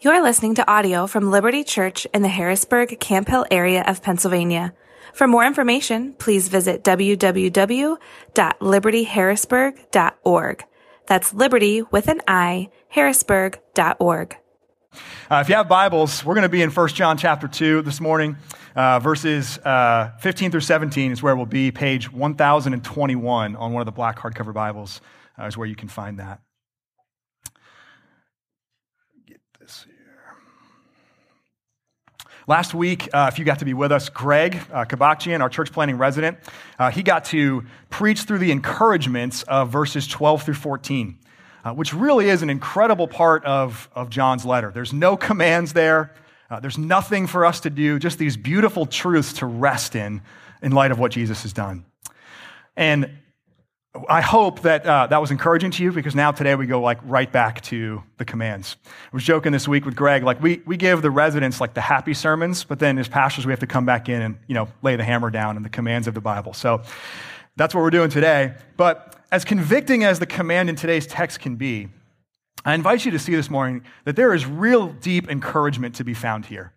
You're listening to audio from Liberty Church in the Harrisburg Camp Hill area of Pennsylvania. For more information, please visit www.libertyharrisburg.org. That's liberty with an I, harrisburg.org. Uh, if you have Bibles, we're going to be in 1 John chapter 2 this morning. Uh, verses uh, 15 through 17 is where we'll be. Page 1021 on one of the black hardcover Bibles uh, is where you can find that. Get this here. Last week, uh, if you got to be with us, Greg uh, Kabachian, our church planting resident, uh, he got to preach through the encouragements of verses 12 through 14 uh, which really is an incredible part of, of John's letter. There's no commands there, uh, there's nothing for us to do, just these beautiful truths to rest in in light of what Jesus has done. And I hope that uh, that was encouraging to you because now today we go like right back to the commands. I was joking this week with Greg, like we, we give the residents like the happy sermons, but then as pastors we have to come back in and, you know, lay the hammer down in the commands of the Bible. So that's what we're doing today. But as convicting as the command in today's text can be, I invite you to see this morning that there is real deep encouragement to be found here.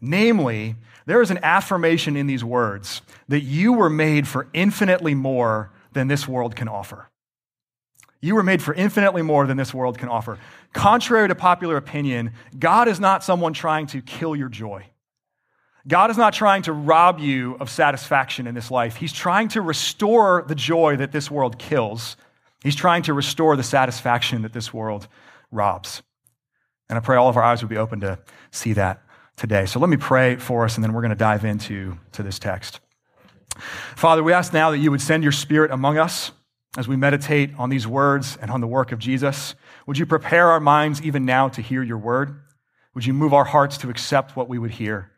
Namely, there is an affirmation in these words that you were made for infinitely more than this world can offer. You were made for infinitely more than this world can offer. Contrary to popular opinion, God is not someone trying to kill your joy. God is not trying to rob you of satisfaction in this life. He's trying to restore the joy that this world kills. He's trying to restore the satisfaction that this world robs. And I pray all of our eyes would be open to see that today. So let me pray for us, and then we're going to dive into to this text. Father, we ask now that you would send your spirit among us as we meditate on these words and on the work of Jesus. Would you prepare our minds even now to hear your word? Would you move our hearts to accept what we would hear?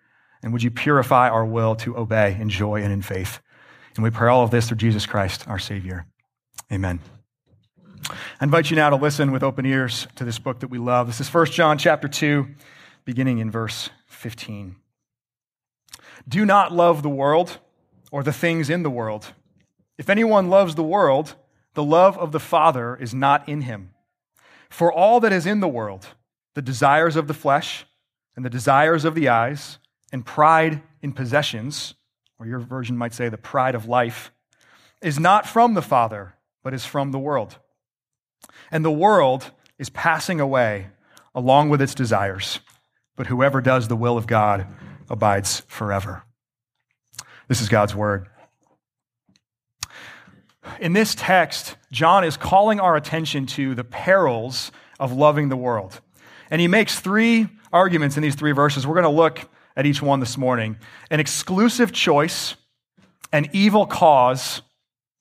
And would you purify our will to obey in joy and in faith? And we pray all of this through Jesus Christ, our Savior. Amen. I invite you now to listen with open ears to this book that we love. This is 1 John chapter 2, beginning in verse 15. Do not love the world or the things in the world. If anyone loves the world, the love of the Father is not in him. For all that is in the world, the desires of the flesh and the desires of the eyes, and pride in possessions, or your version might say the pride of life, is not from the Father, but is from the world. And the world is passing away along with its desires, but whoever does the will of God abides forever. This is God's word. In this text, John is calling our attention to the perils of loving the world. And he makes three arguments in these three verses. We're going to look at each one this morning an exclusive choice, an evil cause,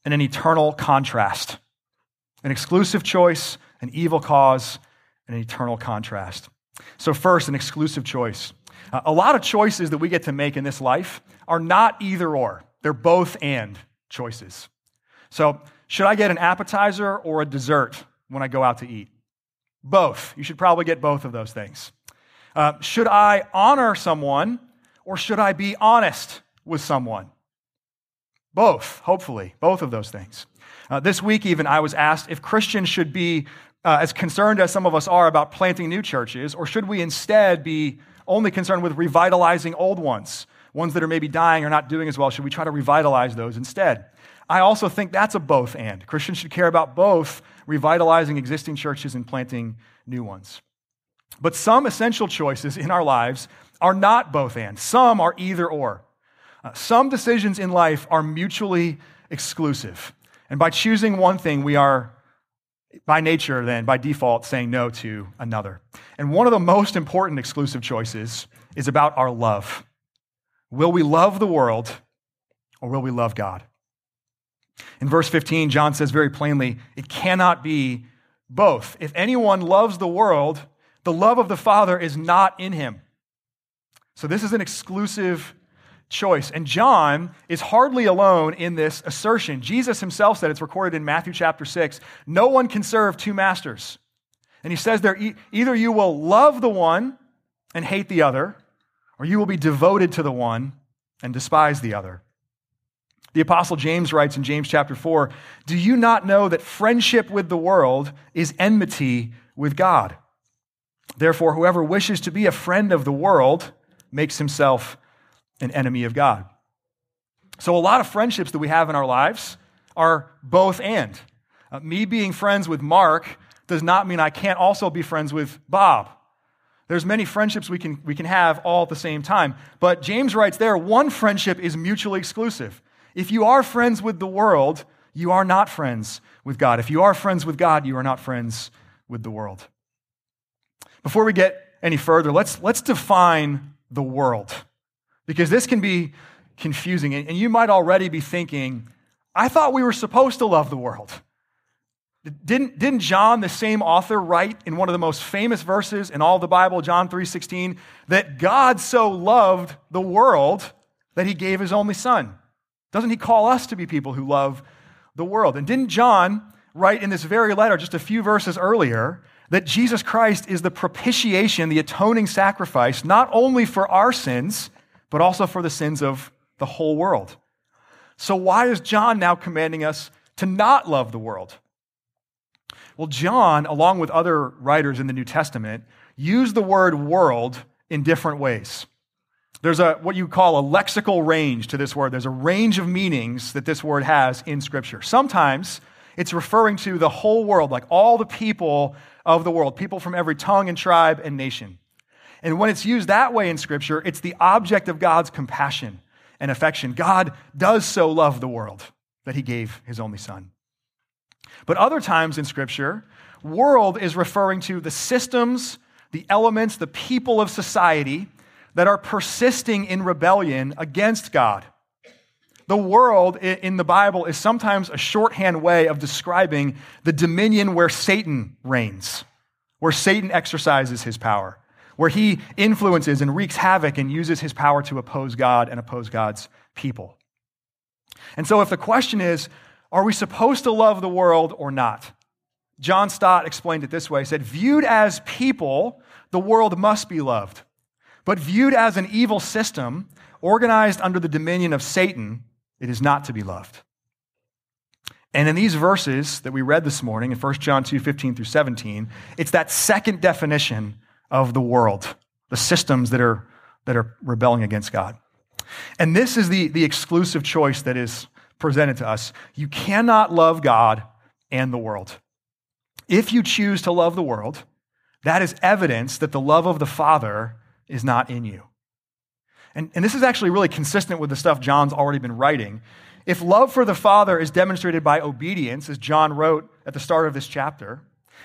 and an eternal contrast. An exclusive choice, an evil cause, and an eternal contrast. So, first, an exclusive choice. Uh, a lot of choices that we get to make in this life are not either or, they're both and choices. So, should I get an appetizer or a dessert when I go out to eat? Both. You should probably get both of those things. Uh, should I honor someone or should I be honest with someone? Both, hopefully, both of those things. Uh, this week, even, I was asked if Christians should be uh, as concerned as some of us are about planting new churches, or should we instead be only concerned with revitalizing old ones, ones that are maybe dying or not doing as well? Should we try to revitalize those instead? I also think that's a both and. Christians should care about both revitalizing existing churches and planting new ones. But some essential choices in our lives are not both and, some are either or. Uh, some decisions in life are mutually exclusive. And by choosing one thing, we are, by nature, then, by default, saying no to another. And one of the most important exclusive choices is about our love. Will we love the world or will we love God? In verse 15, John says very plainly, it cannot be both. If anyone loves the world, the love of the Father is not in him. So this is an exclusive choice. And John is hardly alone in this assertion. Jesus himself said, it's recorded in Matthew chapter 6, no one can serve two masters. And he says there, either you will love the one and hate the other, or you will be devoted to the one and despise the other. The apostle James writes in James chapter 4, do you not know that friendship with the world is enmity with God? Therefore, whoever wishes to be a friend of the world makes himself an enemy of God. So, a lot of friendships that we have in our lives are both and. Uh, me being friends with Mark does not mean I can't also be friends with Bob. There's many friendships we can, we can have all at the same time. But James writes there one friendship is mutually exclusive. If you are friends with the world, you are not friends with God. If you are friends with God, you are not friends with the world. Before we get any further, let's, let's define the world because this can be confusing. And you might already be thinking, I thought we were supposed to love the world. Didn't, didn't John, the same author, write in one of the most famous verses in all the Bible, John 3:16, that God so loved the world that he gave his only son? Doesn't he call us to be people who love the world? And didn't John write in this very letter, just a few verses earlier, that Jesus Christ is the propitiation, the atoning sacrifice, not only for our sins, but also for the sins of the whole world? So, why is John now commanding us to not love the world? Well, John, along with other writers in the New Testament, use the word world in different ways. There's a what you call a lexical range to this word. There's a range of meanings that this word has in Scripture. Sometimes it's referring to the whole world, like all the people of the world, people from every tongue and tribe and nation. And when it's used that way in Scripture, it's the object of God's compassion and affection. God does so love the world that he gave his only son. But other times in Scripture, world is referring to the systems, the elements, the people of society that are persisting in rebellion against God. The world in the Bible is sometimes a shorthand way of describing the dominion where Satan reigns, where Satan exercises his power, where he influences and wreaks havoc and uses his power to oppose God and oppose God's people. And so, if the question is, are we supposed to love the world or not? John Stott explained it this way. He said, Viewed as people, the world must be loved. But viewed as an evil system, organized under the dominion of Satan, it is not to be loved. And in these verses that we read this morning in 1 John 2 15 through 17, it's that second definition of the world, the systems that are, that are rebelling against God. And this is the, the exclusive choice that is presented to us. You cannot love God and the world. If you choose to love the world, that is evidence that the love of the Father is not in you. And, and this is actually really consistent with the stuff John's already been writing. If love for the Father is demonstrated by obedience, as John wrote at the start of this chapter,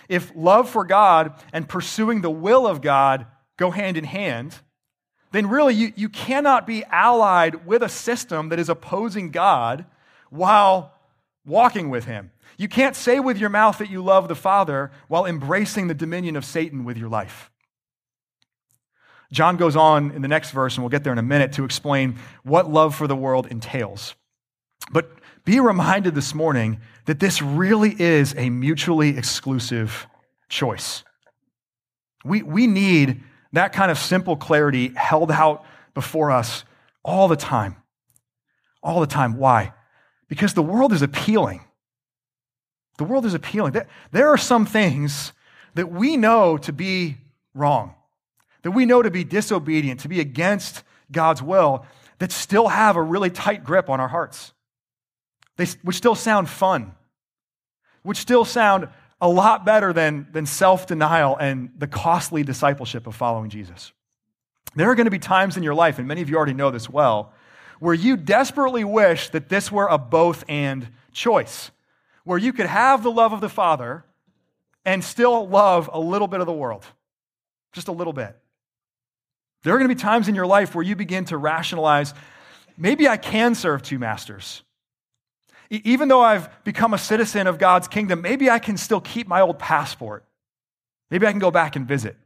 if love for God and pursuing the will of God go hand in hand, then really you, you cannot be allied with a system that is opposing God while walking with him. You can't say with your mouth that you love the Father while embracing the dominion of Satan with your life. John goes on in the next verse, and we'll get there in a minute, to explain what love for the world entails. But be reminded this morning that this really is a mutually exclusive choice. We, we need that kind of simple clarity held out before us all the time. All the time. Why? Because the world is appealing. The world is appealing. There are some things that we know to be wrong, that we know to be disobedient, to be against God's will, that still have a really tight grip on our hearts, they, which still sound fun, which still sound a lot better than, than self denial and the costly discipleship of following Jesus. There are going to be times in your life, and many of you already know this well, where you desperately wish that this were a both and choice, where you could have the love of the Father and still love a little bit of the world, just a little bit. There are going to be times in your life where you begin to rationalize maybe I can serve two masters. Even though I've become a citizen of God's kingdom, maybe I can still keep my old passport. Maybe I can go back and visit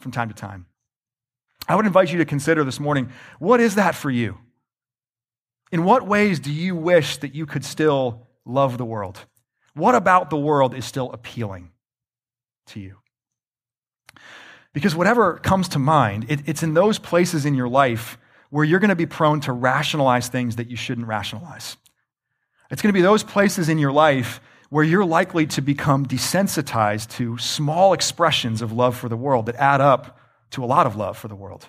from time to time. I would invite you to consider this morning what is that for you? In what ways do you wish that you could still love the world? What about the world is still appealing to you? Because whatever comes to mind, it, it's in those places in your life where you're going to be prone to rationalize things that you shouldn't rationalize. It's going to be those places in your life where you're likely to become desensitized to small expressions of love for the world that add up to a lot of love for the world.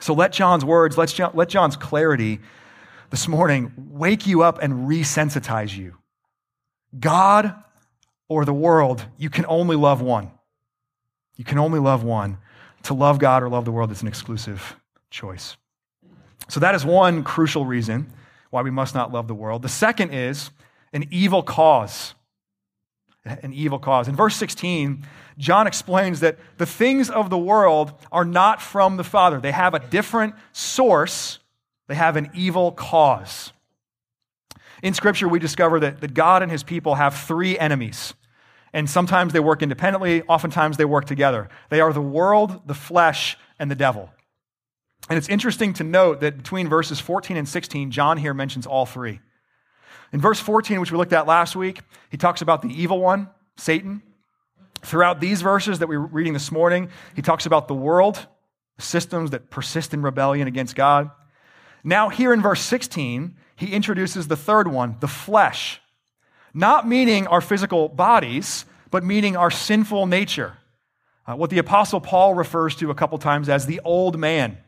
So let John's words, let, let John's clarity this morning wake you up and resensitize you. God or the world, you can only love one. You can only love one. To love God or love the world is an exclusive choice. So that is one crucial reason why we must not love the world. The second is an evil cause. An evil cause. In verse 16, John explains that the things of the world are not from the Father. They have a different source, they have an evil cause. In Scripture, we discover that, that God and his people have three enemies. And sometimes they work independently, oftentimes they work together. They are the world, the flesh, and the devil. And it's interesting to note that between verses 14 and 16, John here mentions all three. In verse 14, which we looked at last week, he talks about the evil one, Satan. Throughout these verses that we're reading this morning, he talks about the world, systems that persist in rebellion against God. Now, here in verse 16, he introduces the third one, the flesh. Not meaning our physical bodies, but meaning our sinful nature. Uh, what the Apostle Paul refers to a couple times as the old man.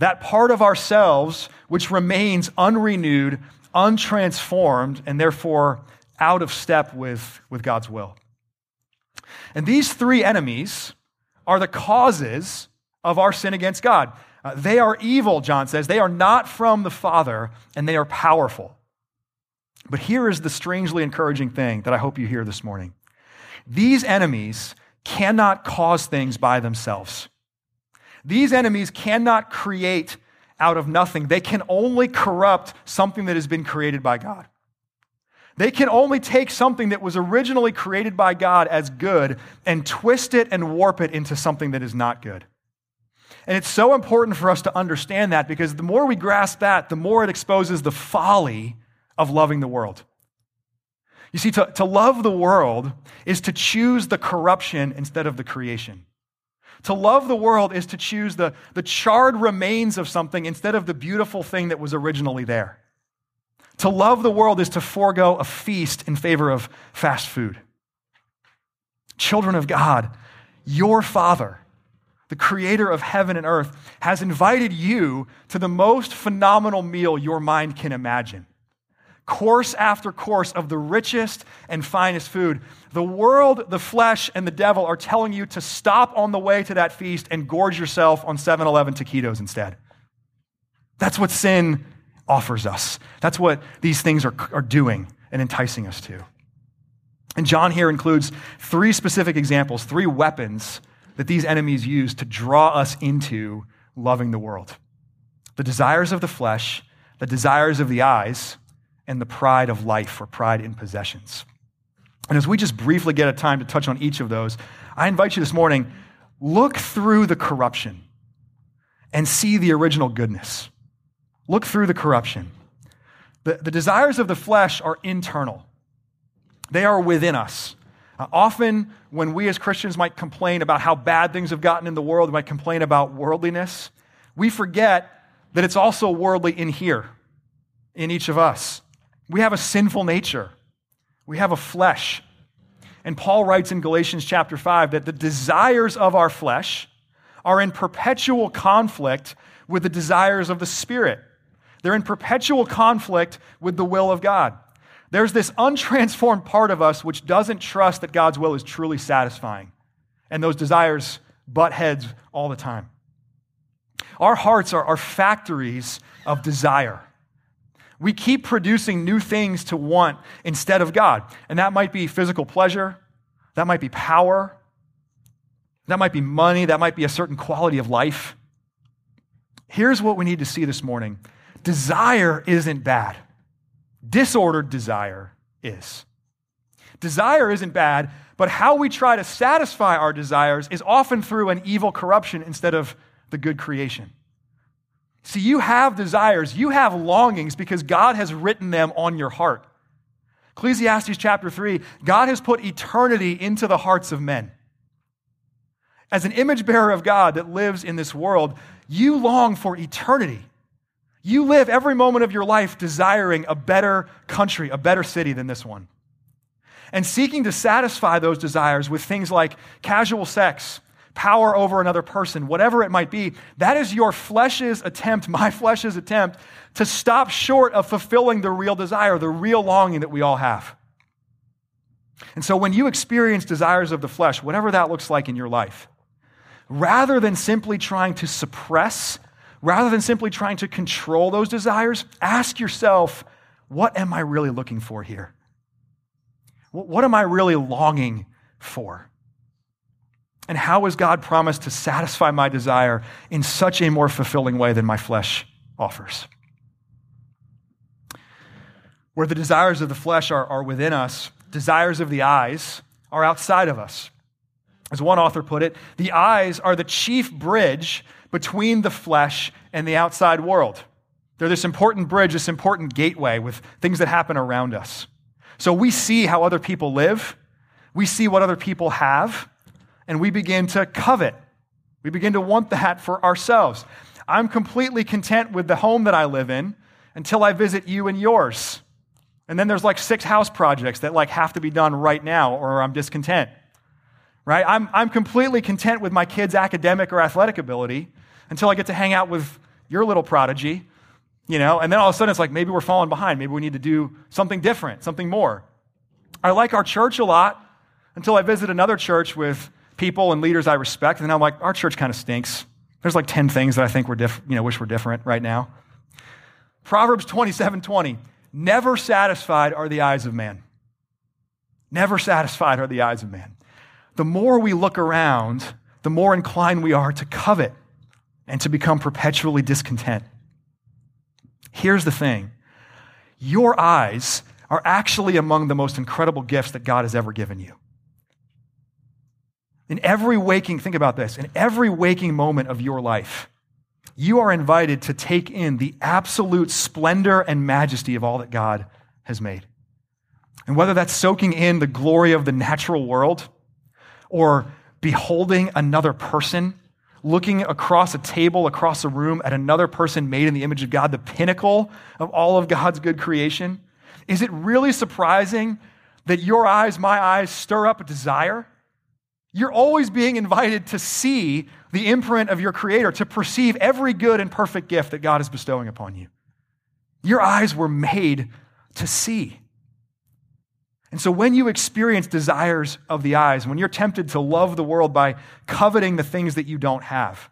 That part of ourselves which remains unrenewed, untransformed, and therefore out of step with, with God's will. And these three enemies are the causes of our sin against God. Uh, they are evil, John says. They are not from the Father, and they are powerful. But here is the strangely encouraging thing that I hope you hear this morning these enemies cannot cause things by themselves. These enemies cannot create out of nothing. They can only corrupt something that has been created by God. They can only take something that was originally created by God as good and twist it and warp it into something that is not good. And it's so important for us to understand that because the more we grasp that, the more it exposes the folly of loving the world. You see, to, to love the world is to choose the corruption instead of the creation. To love the world is to choose the, the charred remains of something instead of the beautiful thing that was originally there. To love the world is to forego a feast in favor of fast food. Children of God, your Father, the creator of heaven and earth, has invited you to the most phenomenal meal your mind can imagine course after course of the richest and finest food. The world, the flesh, and the devil are telling you to stop on the way to that feast and gorge yourself on 7 Eleven taquitos instead. That's what sin offers us. That's what these things are, are doing and enticing us to. And John here includes three specific examples, three weapons that these enemies use to draw us into loving the world the desires of the flesh, the desires of the eyes, and the pride of life or pride in possessions. And as we just briefly get a time to touch on each of those, I invite you this morning look through the corruption and see the original goodness. Look through the corruption. The, the desires of the flesh are internal, they are within us. Uh, often, when we as Christians might complain about how bad things have gotten in the world, we might complain about worldliness, we forget that it's also worldly in here, in each of us. We have a sinful nature, we have a flesh. And Paul writes in Galatians chapter 5 that the desires of our flesh are in perpetual conflict with the desires of the Spirit. They're in perpetual conflict with the will of God. There's this untransformed part of us which doesn't trust that God's will is truly satisfying. And those desires butt heads all the time. Our hearts are, are factories of desire. We keep producing new things to want instead of God. And that might be physical pleasure, that might be power, that might be money, that might be a certain quality of life. Here's what we need to see this morning desire isn't bad, disordered desire is. Desire isn't bad, but how we try to satisfy our desires is often through an evil corruption instead of the good creation. See, you have desires, you have longings because God has written them on your heart. Ecclesiastes chapter 3 God has put eternity into the hearts of men. As an image bearer of God that lives in this world, you long for eternity. You live every moment of your life desiring a better country, a better city than this one. and seeking to satisfy those desires with things like casual sex, power over another person, whatever it might be, that is your flesh's attempt, my flesh's attempt, to stop short of fulfilling the real desire, the real longing that we all have. And so when you experience desires of the flesh, whatever that looks like in your life, rather than simply trying to suppress, rather than simply trying to control those desires, ask yourself, what am I really looking for here? What am I really longing for? And how has God promised to satisfy my desire in such a more fulfilling way than my flesh offers? Where the desires of the flesh are, are within us, desires of the eyes are outside of us. As one author put it, the eyes are the chief bridge between the flesh and the outside world. They're this important bridge, this important gateway with things that happen around us. So we see how other people live, we see what other people have, and we begin to covet. We begin to want that for ourselves. I'm completely content with the home that I live in until I visit you and yours. And then there's like six house projects that like have to be done right now or I'm discontent. Right? I'm, I'm completely content with my kids' academic or athletic ability until I get to hang out with your little prodigy, you know, and then all of a sudden it's like maybe we're falling behind. Maybe we need to do something different, something more. I like our church a lot until I visit another church with people and leaders I respect, and I'm like, our church kind of stinks. There's like 10 things that I think we're diff- you know, wish were different right now. Proverbs 27 20. Never satisfied are the eyes of man. Never satisfied are the eyes of man. The more we look around, the more inclined we are to covet and to become perpetually discontent. Here's the thing your eyes are actually among the most incredible gifts that God has ever given you. In every waking, think about this, in every waking moment of your life, you are invited to take in the absolute splendor and majesty of all that God has made. And whether that's soaking in the glory of the natural world or beholding another person, looking across a table, across a room at another person made in the image of God, the pinnacle of all of God's good creation, is it really surprising that your eyes, my eyes, stir up a desire? You're always being invited to see the imprint of your Creator, to perceive every good and perfect gift that God is bestowing upon you. Your eyes were made to see. And so when you experience desires of the eyes, when you're tempted to love the world by coveting the things that you don't have,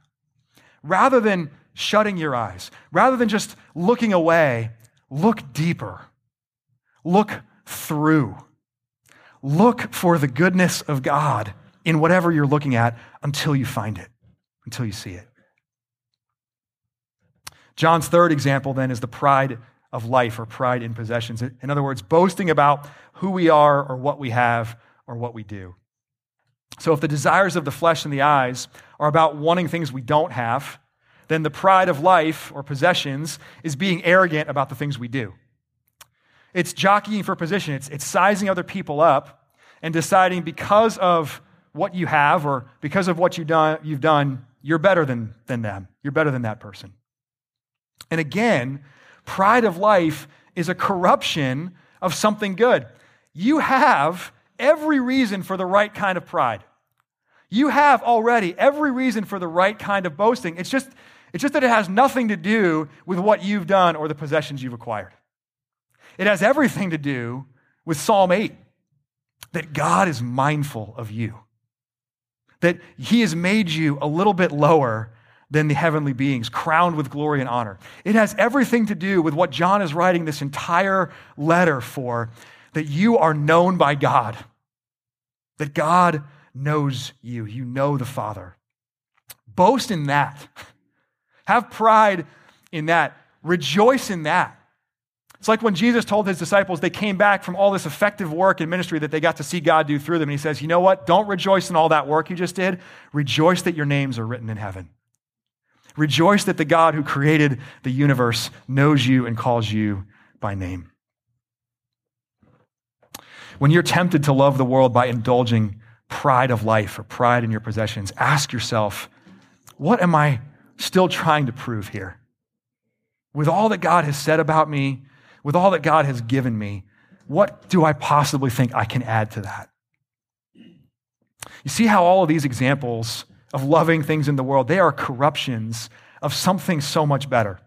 rather than shutting your eyes, rather than just looking away, look deeper. Look through. Look for the goodness of God in whatever you're looking at until you find it, until you see it. John's third example then is the pride of life or pride in possessions. In other words, boasting about who we are or what we have or what we do. So if the desires of the flesh and the eyes are about wanting things we don't have, then the pride of life or possessions is being arrogant about the things we do. It's jockeying for position, it's, it's sizing other people up and deciding because of what you have or because of what you've done, you've done you're better than, than them. You're better than that person. And again, pride of life is a corruption of something good. You have every reason for the right kind of pride. You have already every reason for the right kind of boasting. It's just, it's just that it has nothing to do with what you've done or the possessions you've acquired. It has everything to do with Psalm 8 that God is mindful of you that he has made you a little bit lower than the heavenly beings, crowned with glory and honor. It has everything to do with what John is writing this entire letter for that you are known by God, that God knows you. You know the Father. Boast in that. Have pride in that. Rejoice in that. It's like when Jesus told his disciples they came back from all this effective work and ministry that they got to see God do through them. And he says, You know what? Don't rejoice in all that work you just did. Rejoice that your names are written in heaven. Rejoice that the God who created the universe knows you and calls you by name. When you're tempted to love the world by indulging pride of life or pride in your possessions, ask yourself, what am I still trying to prove here? With all that God has said about me, with all that God has given me, what do I possibly think I can add to that? You see how all of these examples of loving things in the world, they are corruptions of something so much better.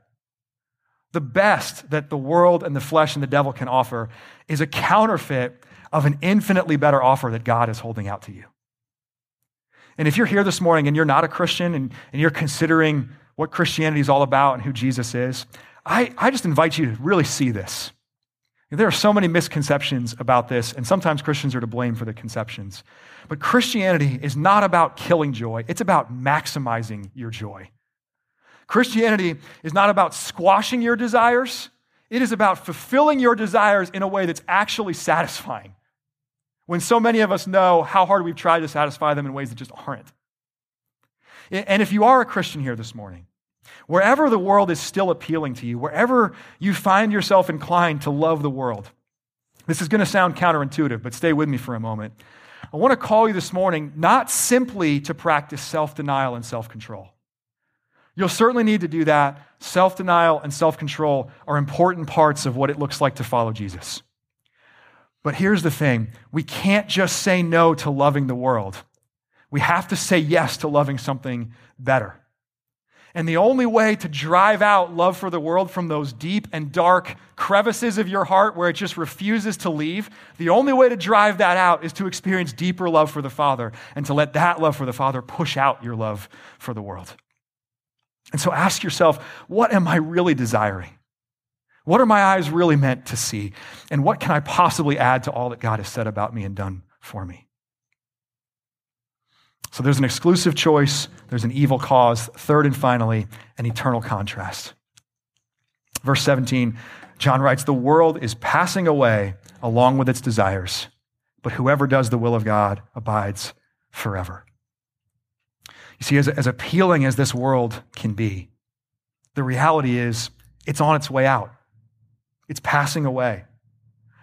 The best that the world and the flesh and the devil can offer is a counterfeit of an infinitely better offer that God is holding out to you. And if you're here this morning and you're not a Christian and, and you're considering what Christianity is all about and who Jesus is, I, I just invite you to really see this. There are so many misconceptions about this, and sometimes Christians are to blame for the conceptions. But Christianity is not about killing joy, it's about maximizing your joy. Christianity is not about squashing your desires, it is about fulfilling your desires in a way that's actually satisfying. When so many of us know how hard we've tried to satisfy them in ways that just aren't. And if you are a Christian here this morning, wherever the world is still appealing to you, wherever you find yourself inclined to love the world, this is going to sound counterintuitive, but stay with me for a moment. I want to call you this morning not simply to practice self denial and self control. You'll certainly need to do that. Self denial and self control are important parts of what it looks like to follow Jesus. But here's the thing we can't just say no to loving the world, we have to say yes to loving something better. And the only way to drive out love for the world from those deep and dark crevices of your heart where it just refuses to leave, the only way to drive that out is to experience deeper love for the Father and to let that love for the Father push out your love for the world. And so ask yourself, what am I really desiring? What are my eyes really meant to see? And what can I possibly add to all that God has said about me and done for me? So there's an exclusive choice, there's an evil cause. Third and finally, an eternal contrast. Verse 17, John writes, The world is passing away along with its desires, but whoever does the will of God abides forever. You see, as, as appealing as this world can be, the reality is it's on its way out. It's passing away.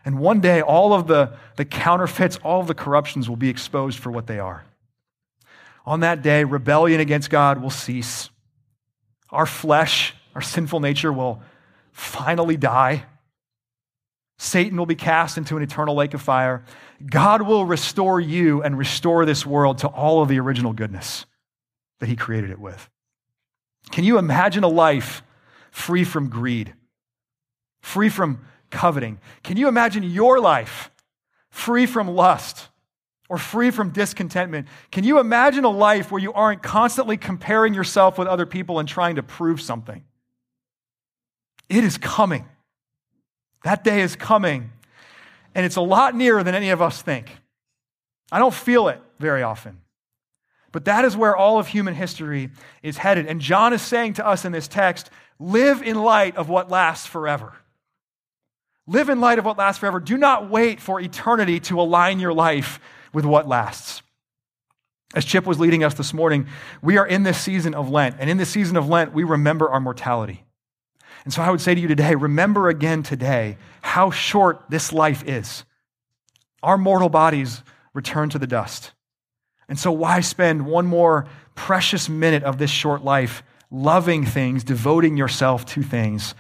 And one day, all of the, the counterfeits, all of the corruptions will be exposed for what they are. On that day, rebellion against God will cease. Our flesh, our sinful nature will finally die. Satan will be cast into an eternal lake of fire. God will restore you and restore this world to all of the original goodness that he created it with. Can you imagine a life free from greed, free from coveting? Can you imagine your life free from lust or free from discontentment? Can you imagine a life where you aren't constantly comparing yourself with other people and trying to prove something? It is coming. That day is coming. And it's a lot nearer than any of us think. I don't feel it very often. But that is where all of human history is headed. And John is saying to us in this text live in light of what lasts forever. Live in light of what lasts forever. Do not wait for eternity to align your life with what lasts. As Chip was leading us this morning, we are in this season of Lent. And in this season of Lent, we remember our mortality. And so I would say to you today remember again today how short this life is. Our mortal bodies return to the dust. And so, why spend one more precious minute of this short life loving things, devoting yourself to things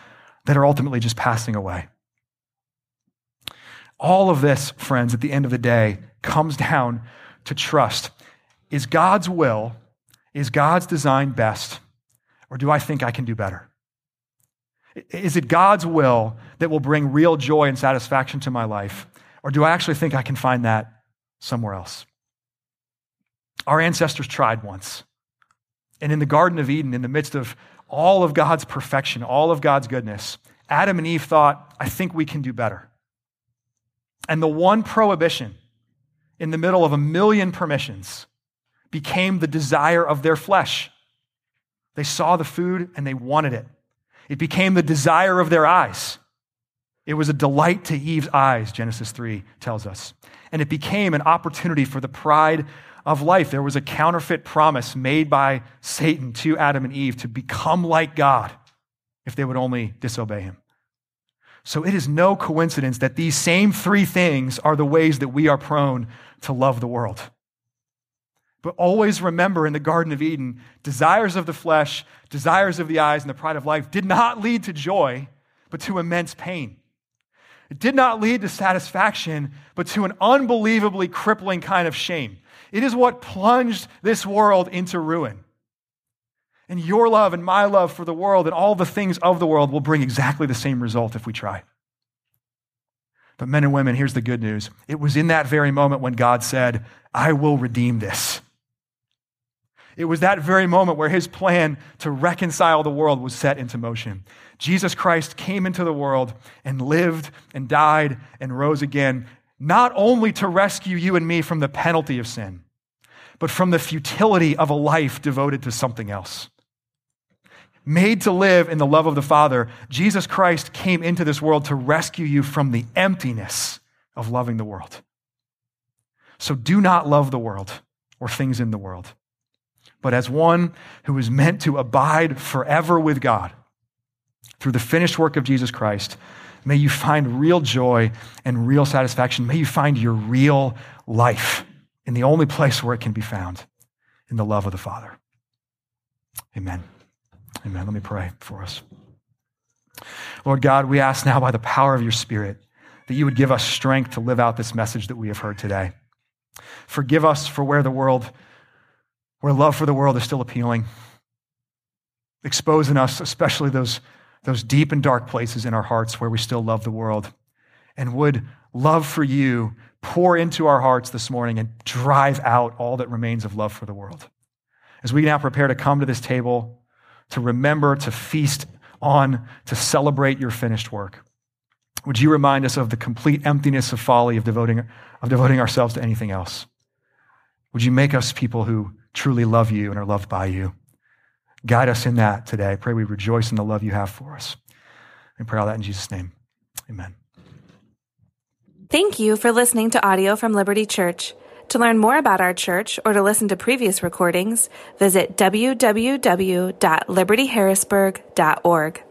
that are ultimately just passing away? All of this, friends, at the end of the day, comes down to trust. Is God's will, is God's design best, or do I think I can do better? Is it God's will that will bring real joy and satisfaction to my life, or do I actually think I can find that somewhere else? Our ancestors tried once. And in the Garden of Eden, in the midst of all of God's perfection, all of God's goodness, Adam and Eve thought, I think we can do better. And the one prohibition in the middle of a million permissions became the desire of their flesh. They saw the food and they wanted it. It became the desire of their eyes. It was a delight to Eve's eyes, Genesis 3 tells us. And it became an opportunity for the pride of life. There was a counterfeit promise made by Satan to Adam and Eve to become like God if they would only disobey him. So it is no coincidence that these same three things are the ways that we are prone to love the world. But always remember in the Garden of Eden, desires of the flesh, desires of the eyes, and the pride of life did not lead to joy, but to immense pain. It did not lead to satisfaction, but to an unbelievably crippling kind of shame. It is what plunged this world into ruin. And your love and my love for the world and all the things of the world will bring exactly the same result if we try. But, men and women, here's the good news. It was in that very moment when God said, I will redeem this. It was that very moment where his plan to reconcile the world was set into motion. Jesus Christ came into the world and lived and died and rose again, not only to rescue you and me from the penalty of sin, but from the futility of a life devoted to something else. Made to live in the love of the Father, Jesus Christ came into this world to rescue you from the emptiness of loving the world. So do not love the world or things in the world but as one who is meant to abide forever with God through the finished work of Jesus Christ, may you find real joy and real satisfaction. May you find your real life in the only place where it can be found in the love of the Father. Amen. Amen. Let me pray for us. Lord God, we ask now by the power of your Spirit that you would give us strength to live out this message that we have heard today. Forgive us for where the world where love for the world is still appealing, exposing us, especially those, those deep and dark places in our hearts where we still love the world. And would love for you pour into our hearts this morning and drive out all that remains of love for the world. As we now prepare to come to this table, to remember, to feast on, to celebrate your finished work, would you remind us of the complete emptiness of folly of devoting, of devoting ourselves to anything else? Would you make us people who truly love you and are loved by you. Guide us in that today. I pray we rejoice in the love you have for us. And pray all that in Jesus' name. Amen. Thank you for listening to audio from Liberty Church. To learn more about our church or to listen to previous recordings, visit www.libertyharrisburg.org.